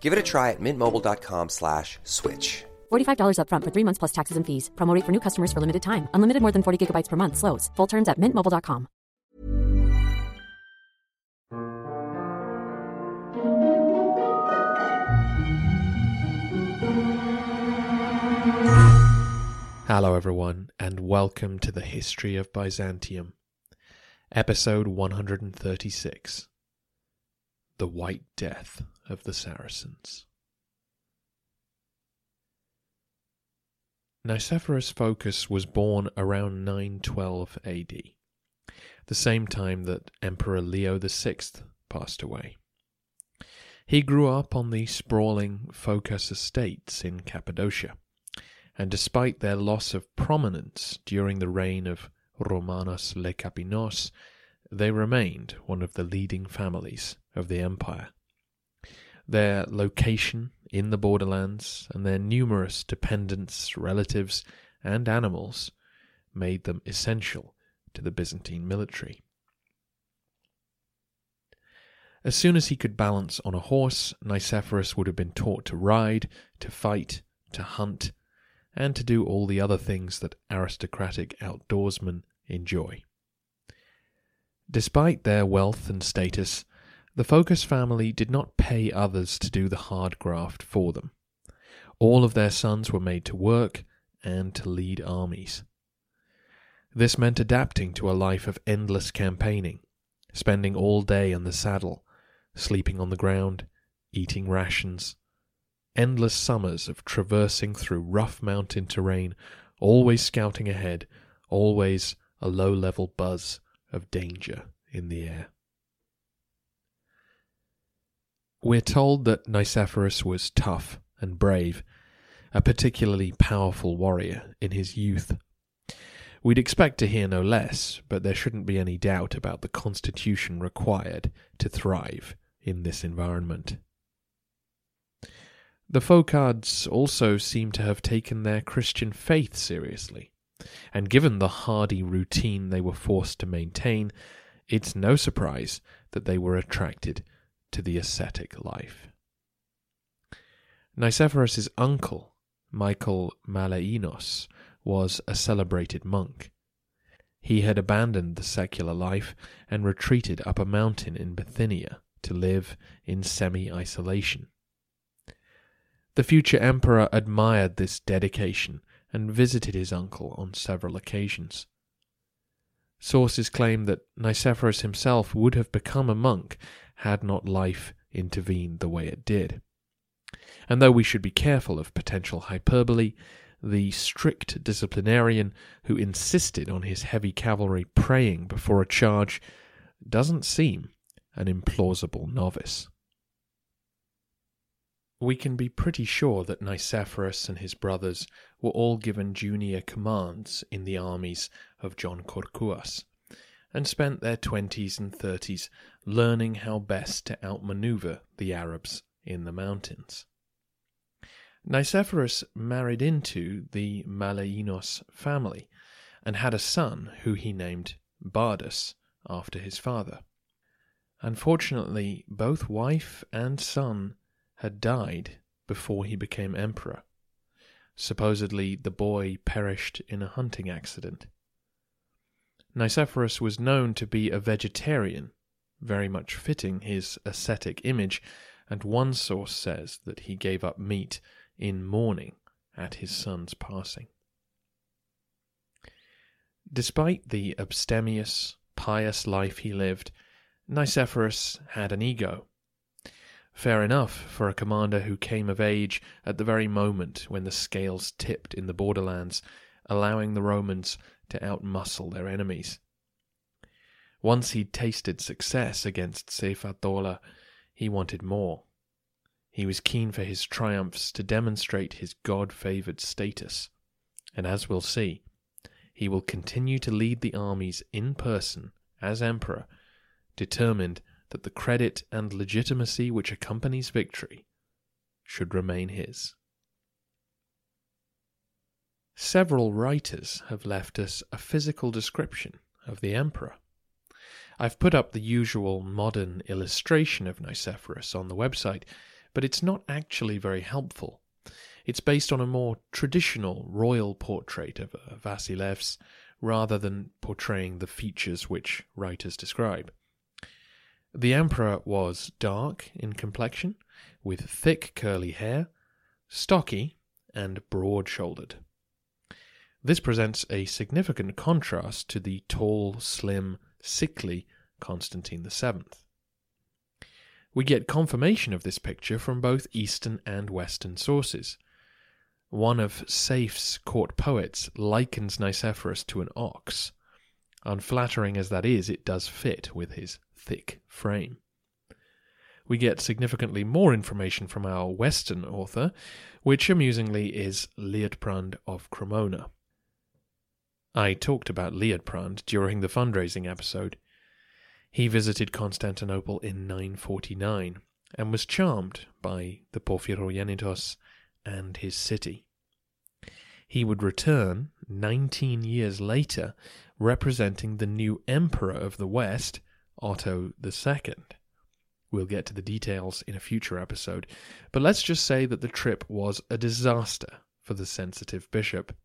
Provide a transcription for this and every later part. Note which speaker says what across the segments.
Speaker 1: Give it a try at mintmobile.com slash switch.
Speaker 2: $45 upfront for three months plus taxes and fees. Promote for new customers for limited time. Unlimited more than 40 gigabytes per month. Slows. Full terms at mintmobile.com.
Speaker 3: Hello, everyone, and welcome to the History of Byzantium, episode 136 The White Death of the Saracens. Nicephorus Phocas was born around 912 AD, the same time that Emperor Leo VI passed away. He grew up on the sprawling Phocas estates in Cappadocia and despite their loss of prominence during the reign of Romanos Lecapenus, they remained one of the leading families of the empire. Their location in the borderlands and their numerous dependents, relatives, and animals made them essential to the Byzantine military. As soon as he could balance on a horse, Nicephorus would have been taught to ride, to fight, to hunt, and to do all the other things that aristocratic outdoorsmen enjoy. Despite their wealth and status, the Phocas family did not pay others to do the hard graft for them. All of their sons were made to work and to lead armies. This meant adapting to a life of endless campaigning, spending all day in the saddle, sleeping on the ground, eating rations, endless summers of traversing through rough mountain terrain, always scouting ahead, always a low level buzz of danger in the air. We're told that Nicephorus was tough and brave, a particularly powerful warrior in his youth. We'd expect to hear no less, but there shouldn't be any doubt about the constitution required to thrive in this environment. The Phocades also seem to have taken their Christian faith seriously, and given the hardy routine they were forced to maintain, it's no surprise that they were attracted to the ascetic life. Nicephorus's uncle, Michael Maleinos, was a celebrated monk. He had abandoned the secular life and retreated up a mountain in Bithynia to live in semi isolation. The future emperor admired this dedication and visited his uncle on several occasions. Sources claim that Nicephorus himself would have become a monk had not life intervened the way it did. And though we should be careful of potential hyperbole, the strict disciplinarian who insisted on his heavy cavalry praying before a charge doesn't seem an implausible novice we can be pretty sure that Nicephorus and his brothers were all given junior commands in the armies of John Kourkouas, and spent their twenties and thirties learning how best to outmaneuver the Arabs in the mountains. Nicephorus married into the Maleinos family and had a son who he named Bardas after his father. Unfortunately, both wife and son had died before he became emperor. Supposedly, the boy perished in a hunting accident. Nicephorus was known to be a vegetarian, very much fitting his ascetic image, and one source says that he gave up meat in mourning at his son's passing. Despite the abstemious, pious life he lived, Nicephorus had an ego. Fair enough for a commander who came of age at the very moment when the scales tipped in the borderlands, allowing the Romans to outmuscle their enemies. Once he'd tasted success against Seyf ad-Dawla, he wanted more. He was keen for his triumphs to demonstrate his God favored status, and as we'll see, he will continue to lead the armies in person as emperor, determined that the credit and legitimacy which accompanies victory should remain his. Several writers have left us a physical description of the emperor. I've put up the usual modern illustration of Nicephorus on the website, but it's not actually very helpful. It's based on a more traditional royal portrait of uh, Vasilevs rather than portraying the features which writers describe. The emperor was dark in complexion, with thick curly hair, stocky, and broad shouldered. This presents a significant contrast to the tall, slim, sickly Constantine VII. We get confirmation of this picture from both Eastern and Western sources. One of Saif's court poets likens Nicephorus to an ox. Unflattering as that is, it does fit with his thick frame. We get significantly more information from our Western author, which amusingly is Liutprand of Cremona. I talked about Liutprand during the fundraising episode. He visited Constantinople in 949 and was charmed by the Porphyrogenitos and his city. He would return 19 years later representing the new emperor of the West, Otto II. We'll get to the details in a future episode, but let's just say that the trip was a disaster for the sensitive bishop.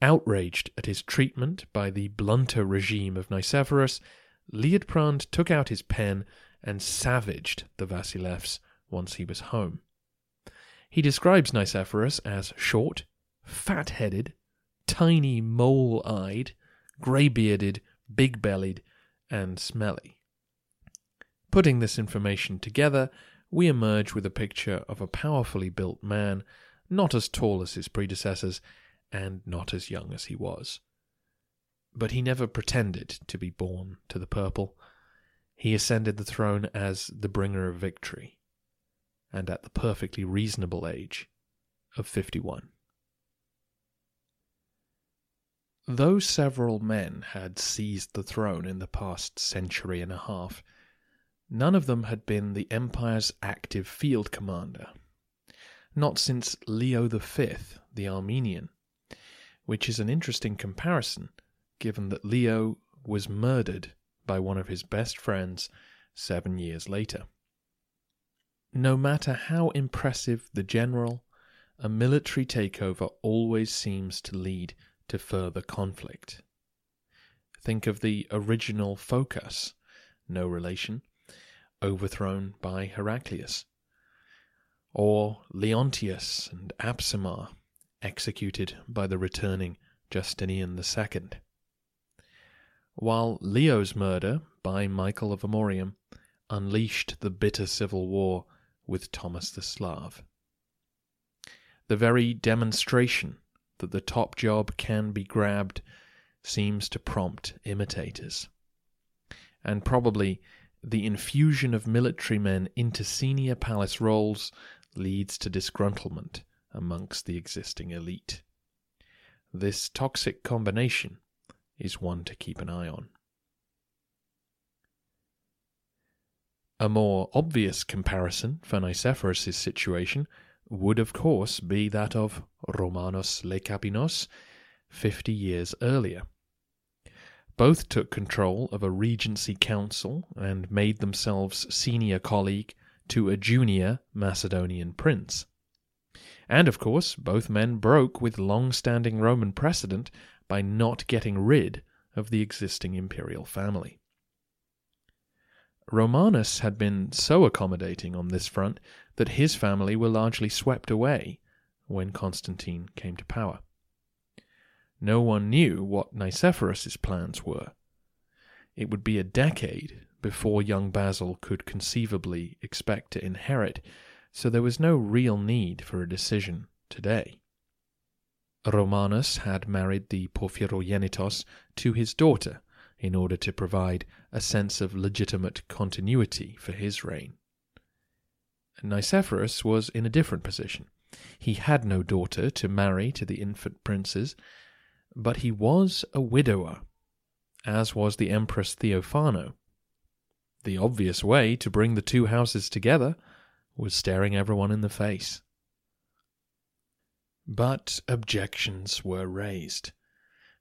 Speaker 3: Outraged at his treatment by the blunter regime of Nicephorus, Liutprand took out his pen and savaged the Vasilevs once he was home. He describes Nicephorus as short, fat headed, tiny mole eyed, grey bearded, big bellied, and smelly. Putting this information together, we emerge with a picture of a powerfully built man, not as tall as his predecessors, and not as young as he was. But he never pretended to be born to the purple. He ascended the throne as the bringer of victory, and at the perfectly reasonable age of 51. Though several men had seized the throne in the past century and a half, none of them had been the Empire's active field commander. Not since Leo V, the Armenian, which is an interesting comparison given that Leo was murdered by one of his best friends seven years later. No matter how impressive the general, a military takeover always seems to lead to further conflict. Think of the original Phocas, no relation, overthrown by Heraclius, or Leontius and Apsimar, executed by the returning Justinian II while Leo's murder by Michael of Amorium unleashed the bitter civil war with Thomas the Slav. The very demonstration that the top job can be grabbed seems to prompt imitators. And probably the infusion of military men into senior palace roles leads to disgruntlement amongst the existing elite. This toxic combination is one to keep an eye on. A more obvious comparison for Nicephorus' situation would, of course, be that of Romanos Lekapenos fifty years earlier. Both took control of a regency council and made themselves senior colleague to a junior Macedonian prince. And of course, both men broke with long standing Roman precedent by not getting rid of the existing imperial family. Romanus had been so accommodating on this front that his family were largely swept away when Constantine came to power. No one knew what Nicephorus's plans were. It would be a decade before young Basil could conceivably expect to inherit, so there was no real need for a decision today. Romanus had married the Porphyrogenitos to his daughter in order to provide a sense of legitimate continuity for his reign. Nicephorus was in a different position. He had no daughter to marry to the infant princes, but he was a widower, as was the Empress Theophano. The obvious way to bring the two houses together was staring everyone in the face. But objections were raised.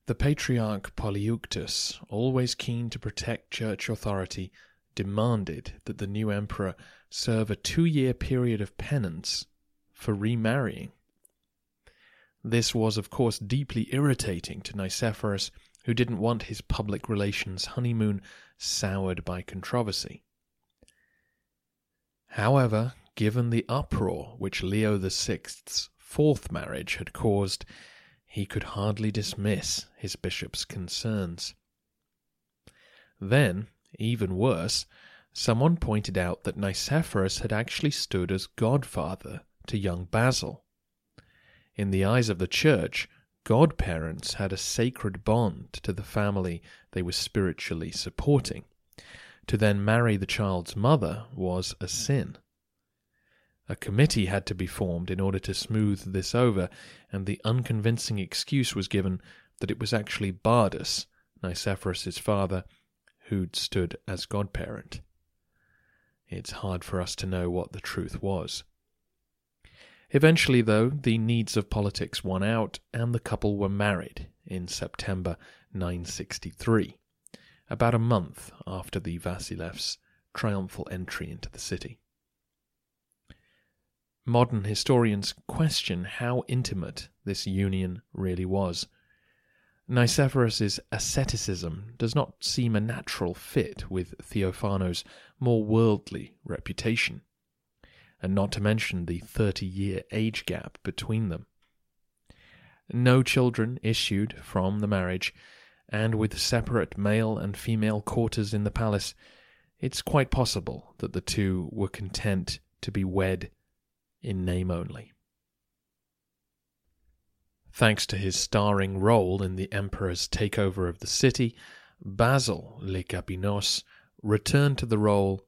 Speaker 3: The Patriarch Polyeuctus, always keen to protect church authority, demanded that the new emperor serve a two year period of penance for remarrying. This was, of course, deeply irritating to Nicephorus, who didn't want his public relations honeymoon soured by controversy. However, given the uproar which Leo VI's fourth marriage had caused, he could hardly dismiss his bishop's concerns. Then, even worse, someone pointed out that Nicephorus had actually stood as godfather to young Basil. In the eyes of the church, godparents had a sacred bond to the family they were spiritually supporting. To then marry the child's mother was a sin. A committee had to be formed in order to smooth this over, and the unconvincing excuse was given that it was actually Bardas, Nicephorus's father, who'd stood as godparent. It's hard for us to know what the truth was. Eventually, though, the needs of politics won out, and the couple were married in September 963, about a month after the Vasilevs' triumphal entry into the city. Modern historians question how intimate this union really was. Nicephorus's asceticism does not seem a natural fit with Theophano's more worldly reputation and not to mention the 30 year age gap between them. No children issued from the marriage, and with separate male and female quarters in the palace, it's quite possible that the two were content to be wed in name only. Thanks to his starring role in the emperor's takeover of the city, Basil Lecapenus returned to the role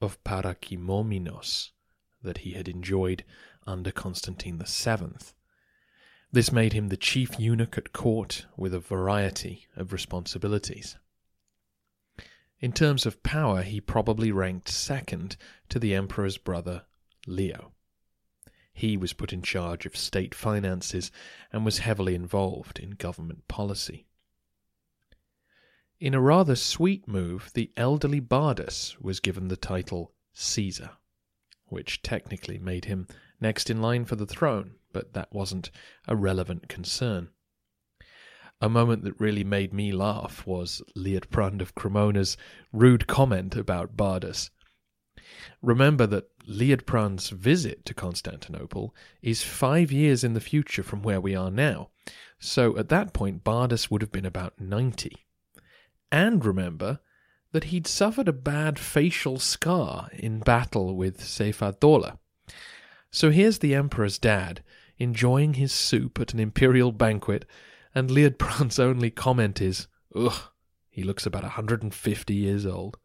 Speaker 3: of Parakimomenos, that he had enjoyed under Constantine VII. This made him the chief eunuch at court with a variety of responsibilities. In terms of power, he probably ranked second to the emperor's brother Leo. He was put in charge of state finances and was heavily involved in government policy. In a rather sweet move, the elderly Bardas was given the title Caesar which technically made him next in line for the throne, but that wasn't a relevant concern. A moment that really made me laugh was Liutprand of Cremona's rude comment about Bardas. Remember that Liutprand's visit to Constantinople is five years in the future from where we are now, so at that point Bardas would have been about 90. And remember that he'd suffered a bad facial scar in battle with Seyf-ad-Dowla. So here's the Emperor's dad enjoying his soup at an imperial banquet, and Liutprand's only comment is, Ugh, he looks about a 150 years old.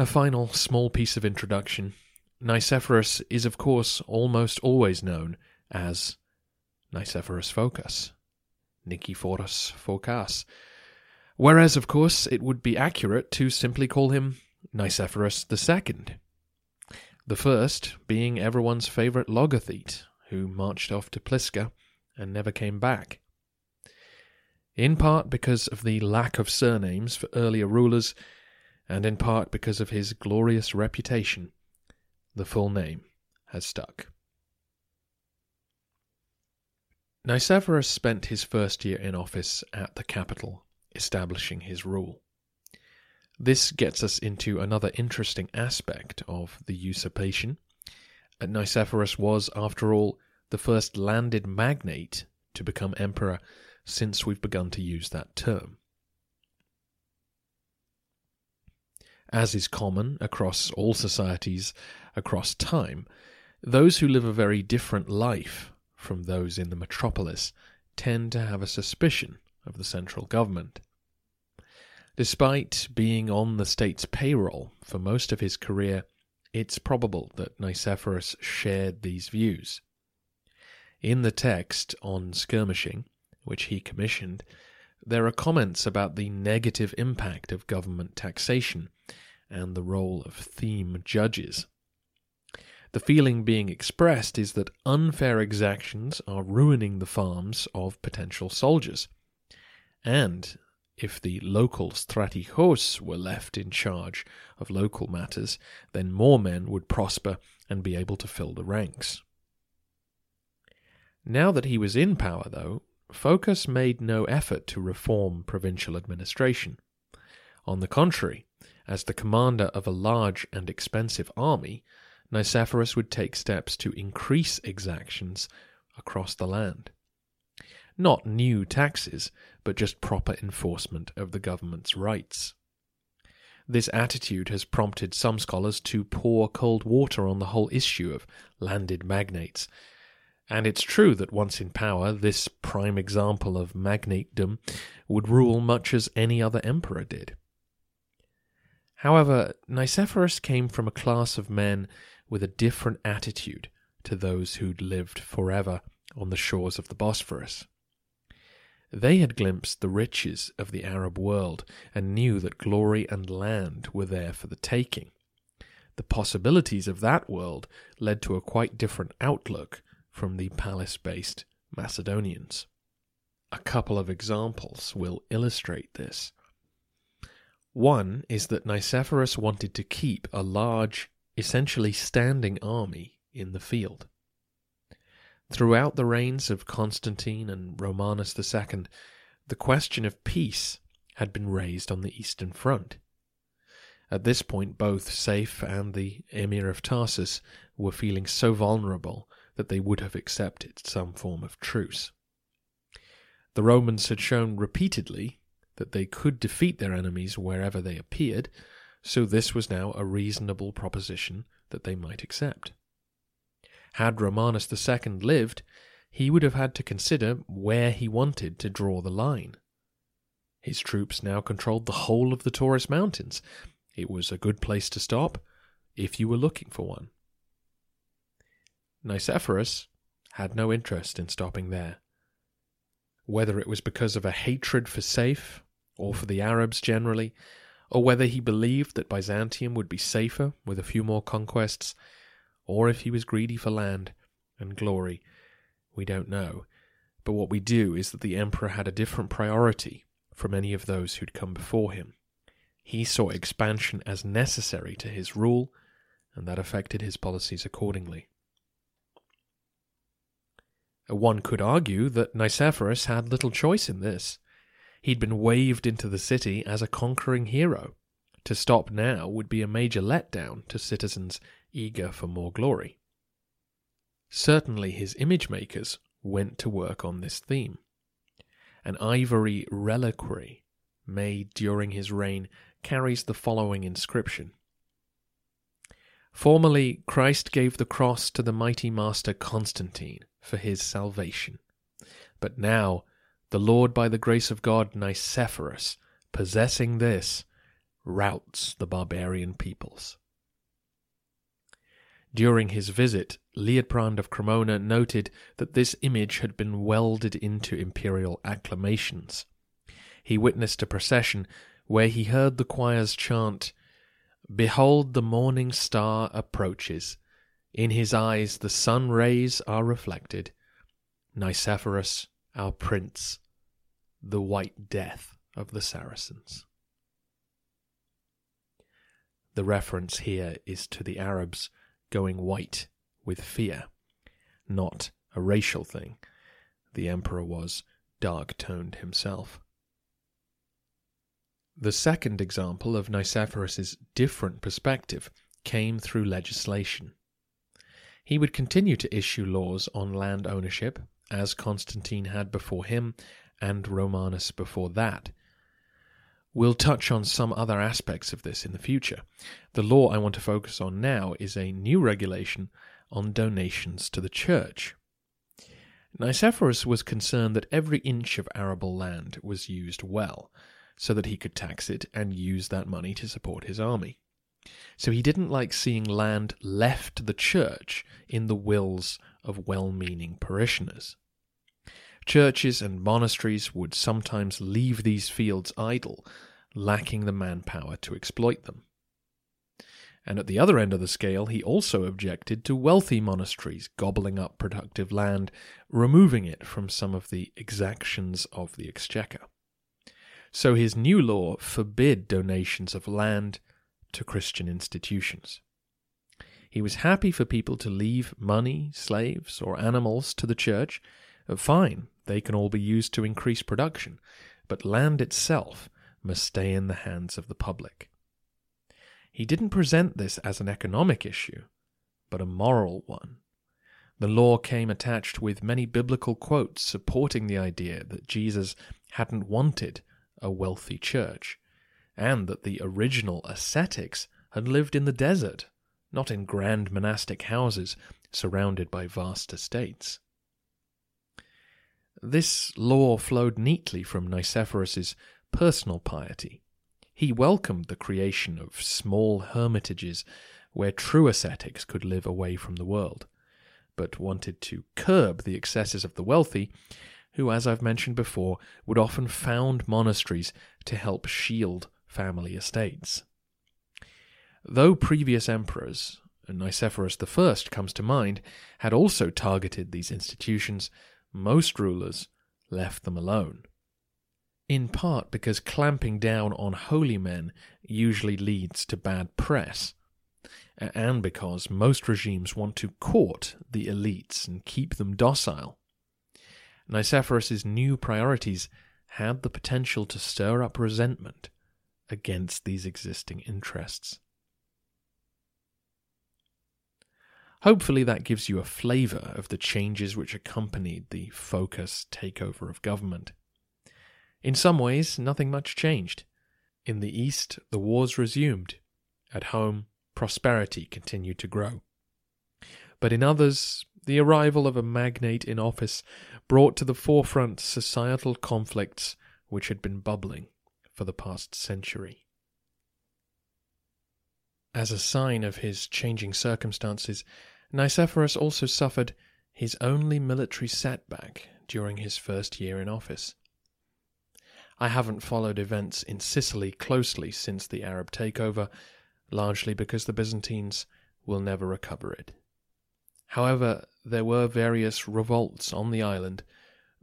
Speaker 3: A final small piece of introduction. Nicephorus is, of course, almost always known as Nicephorus Phocas. Nikephoros Phocas. Whereas, of course, it would be accurate to simply call him Nicephorus II. The first being everyone's favourite logothete, who marched off to Pliska and never came back. In part because of the lack of surnames for earlier rulers, and in part because of his glorious reputation, the full name has stuck. Nicephorus spent his first year in office at the capital, establishing his rule. This gets us into another interesting aspect of the usurpation. Uh, Nicephorus was, after all, the first landed magnate to become emperor since we've begun to use that term. As is common across all societies across time, those who live a very different life from those in the metropolis tend to have a suspicion of the central government. Despite being on the state's payroll for most of his career, it's probable that Nicephorus shared these views. In the text on skirmishing, which he commissioned, there are comments about the negative impact of government taxation and the role of theme judges. The feeling being expressed is that unfair exactions are ruining the farms of potential soldiers. And if the local strategos were left in charge of local matters, then more men would prosper and be able to fill the ranks. Now that he was in power, though, Phocas made no effort to reform provincial administration. On the contrary, as the commander of a large and expensive army, Nicephorus would take steps to increase exactions across the land. Not new taxes, but just proper enforcement of the government's rights. This attitude has prompted some scholars to pour cold water on the whole issue of landed magnates. And it's true that once in power, this prime example of magnatedom would rule much as any other emperor did. However, Nicephorus came from a class of men with a different attitude to those who'd lived forever on the shores of the Bosphorus. They had glimpsed the riches of the Arab world and knew that glory and land were there for the taking. The possibilities of that world led to a quite different outlook from the palace based Macedonians. A couple of examples will illustrate this. One is that Nicephorus wanted to keep a large essentially standing army in the field. Throughout the reigns of Constantine and Romanus II, the question of peace had been raised on the Eastern Front. At this point, both Saif and the Emir of Tarsus were feeling so vulnerable that they would have accepted some form of truce. The Romans had shown repeatedly that they could defeat their enemies wherever they appeared, so this was now a reasonable proposition that they might accept. Had Romanus II lived, he would have had to consider where he wanted to draw the line. His troops now controlled the whole of the Taurus Mountains. It was a good place to stop if you were looking for one. Nicephorus had no interest in stopping there. Whether it was because of a hatred for Saif, or for the Arabs generally, or whether he believed that Byzantium would be safer with a few more conquests, or if he was greedy for land and glory, we don't know. But what we do is that the emperor had a different priority from any of those who'd come before him. He saw expansion as necessary to his rule, and that affected his policies accordingly. One could argue that Nicephorus had little choice in this. He'd been waved into the city as a conquering hero. To stop now would be a major letdown to citizens eager for more glory. Certainly his image makers went to work on this theme. An ivory reliquary made during his reign carries the following inscription Formerly, Christ gave the cross to the mighty master Constantine for his salvation. But now the Lord, by the grace of God, Nicephorus, possessing this, routs the barbarian peoples. During his visit, Liutprand of Cremona noted that this image had been welded into imperial acclamations. He witnessed a procession where he heard the choirs chant, Behold, the morning star approaches. In his eyes the sun rays are reflected. Nicephorus our prince, the white death of the Saracens. The reference here is to the Arabs going white with fear, not a racial thing. The emperor was dark toned himself. The second example of Nicephorus's different perspective came through legislation. He would continue to issue laws on land ownership, as Constantine had before him and Romanus before that. We'll touch on some other aspects of this in the future. The law I want to focus on now is a new regulation on donations to the church. Nicephorus was concerned that every inch of arable land was used well, so that he could tax it and use that money to support his army. So he didn't like seeing land left to the church in the wills of well meaning parishioners. Churches and monasteries would sometimes leave these fields idle, lacking the manpower to exploit them. And at the other end of the scale, he also objected to wealthy monasteries gobbling up productive land, removing it from some of the exactions of the exchequer. So his new law forbid donations of land to Christian institutions. He was happy for people to leave money, slaves, or animals to the church. Uh, fine, they can all be used to increase production, but land itself must stay in the hands of the public. He didn't present this as an economic issue, but a moral one. The law came attached with many biblical quotes supporting the idea that Jesus hadn't wanted a wealthy church, and that the original ascetics had lived in the desert, not in grand monastic houses surrounded by vast estates. This law flowed neatly from Nicephorus's personal piety. He welcomed the creation of small hermitages where true ascetics could live away from the world, but wanted to curb the excesses of the wealthy, who, as I've mentioned before, would often found monasteries to help shield family estates. Though previous emperors, Nicephorus I comes to mind, had also targeted these institutions, most rulers left them alone in part because clamping down on holy men usually leads to bad press, and because most regimes want to court the elites and keep them docile. Nicephorus's new priorities had the potential to stir up resentment against these existing interests. Hopefully, that gives you a flavour of the changes which accompanied the Phocas takeover of government. In some ways, nothing much changed. In the East, the wars resumed. At home, prosperity continued to grow. But in others, the arrival of a magnate in office brought to the forefront societal conflicts which had been bubbling for the past century. As a sign of his changing circumstances, Nicephorus also suffered his only military setback during his first year in office. I haven't followed events in Sicily closely since the Arab takeover, largely because the Byzantines will never recover it. However, there were various revolts on the island,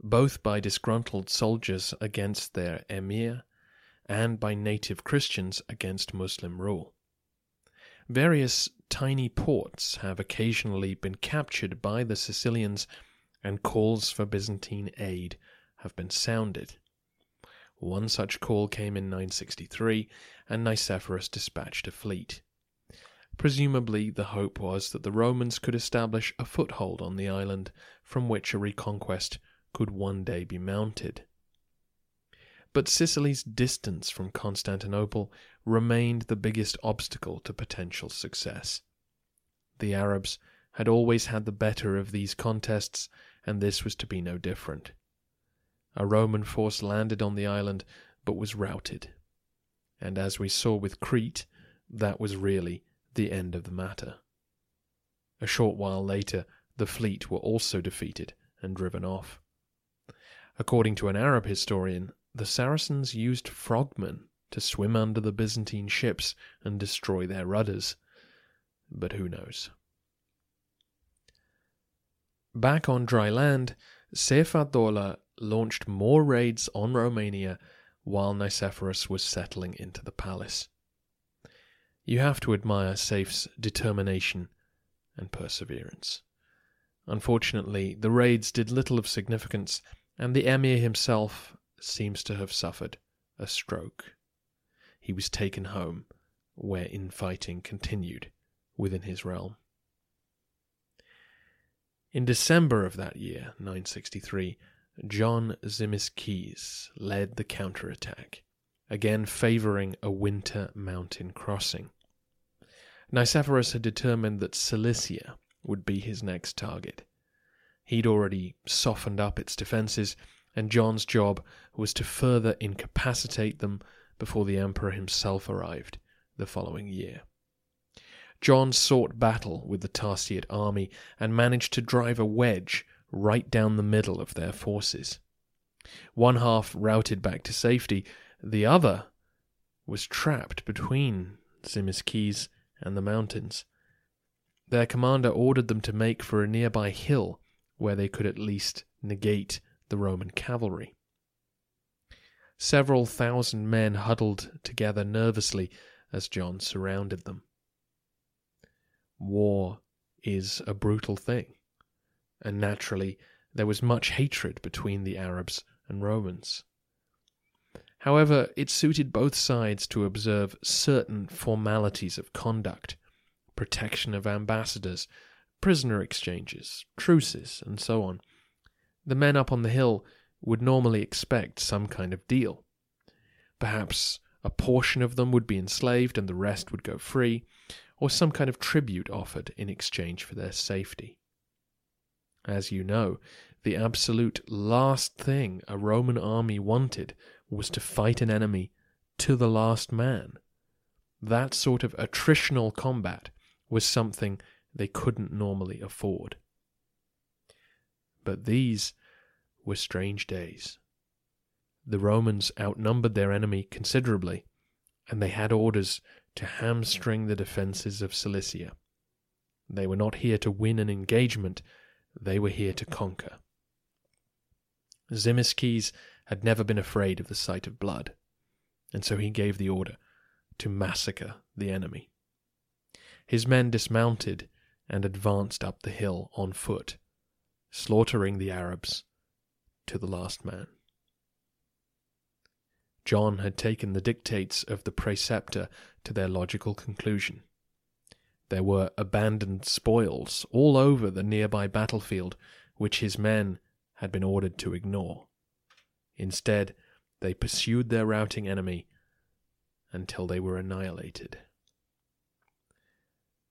Speaker 3: both by disgruntled soldiers against their emir and by native Christians against Muslim rule. Various tiny ports have occasionally been captured by the Sicilians, and calls for Byzantine aid have been sounded. One such call came in 963, and Nicephorus dispatched a fleet. Presumably, the hope was that the Romans could establish a foothold on the island from which a reconquest could one day be mounted. But Sicily's distance from Constantinople remained the biggest obstacle to potential success. The Arabs had always had the better of these contests, and this was to be no different. A Roman force landed on the island but was routed. And as we saw with Crete, that was really the end of the matter. A short while later, the fleet were also defeated and driven off. According to an Arab historian, the Saracens used frogmen to swim under the Byzantine ships and destroy their rudders. But who knows? Back on dry land, Seyf ad-Dawla launched more raids on Romania while Nicephorus was settling into the palace. You have to admire Seyf's determination and perseverance. Unfortunately, the raids did little of significance, and the emir himself seems to have suffered a stroke. he was taken home, where infighting continued within his realm. In December of that year, 963, John Zimisces led the counterattack, again favoring a winter mountain crossing. Nicephorus had determined that Cilicia would be his next target. He'd already softened up its defenses, and John's job was to further incapacitate them before the emperor himself arrived the following year. John sought battle with the Tarsiad army and managed to drive a wedge right down the middle of their forces. One half routed back to safety, the other was trapped between Zimisces and the mountains. Their commander ordered them to make for a nearby hill where they could at least negate the Roman cavalry. Several thousand men huddled together nervously as John surrounded them. War is a brutal thing, and naturally there was much hatred between the Arabs and Romans. However, it suited both sides to observe certain formalities of conduct protection of ambassadors, prisoner exchanges, truces, and so on. The men up on the hill would normally expect some kind of deal. Perhaps a portion of them would be enslaved and the rest would go free, or some kind of tribute offered in exchange for their safety. As you know, the absolute last thing a Roman army wanted was to fight an enemy to the last man. That sort of attritional combat was something they couldn't normally afford. But these were strange days. The Romans outnumbered their enemy considerably, and they had orders to hamstring the defences of Cilicia. They were not here to win an engagement, they were here to conquer. Zimisces had never been afraid of the sight of blood, and so he gave the order to massacre the enemy. His men dismounted and advanced up the hill on foot, slaughtering the Arabs to the last man. John had taken the dictates of the Praecepta to their logical conclusion. There were abandoned spoils all over the nearby battlefield, which his men had been ordered to ignore. Instead, they pursued their routing enemy until they were annihilated.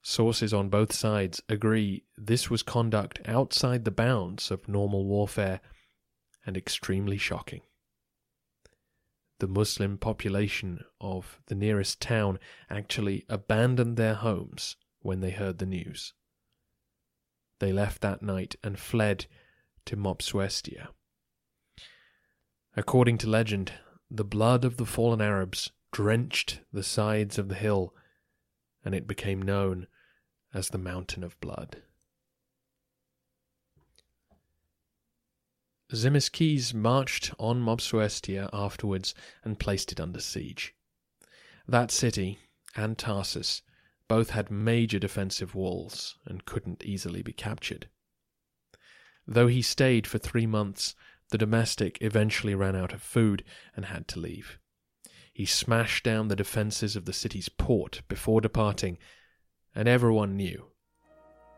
Speaker 3: Sources on both sides agree this was conduct outside the bounds of normal warfare and extremely shocking the Muslim population of the nearest town actually abandoned their homes when they heard the news. They left that night and fled to Mopsuestia. According to legend, the blood of the fallen Arabs drenched the sides of the hill, and it became known as the Mountain of Blood. Zimisces marched on Mopsuestia afterwards and placed it under siege. That city and Tarsus both had major defensive walls and couldn't easily be captured. Though he stayed for three months, the domestic eventually ran out of food and had to leave. He smashed down the defenses of the city's port before departing, and everyone knew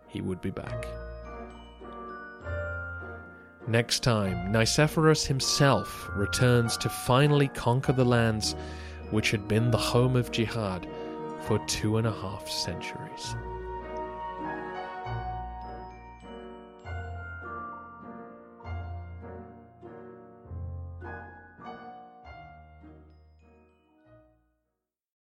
Speaker 3: he would be back. Next time, Nicephorus himself returns to finally conquer the lands which had been the home of jihad for two and a half centuries.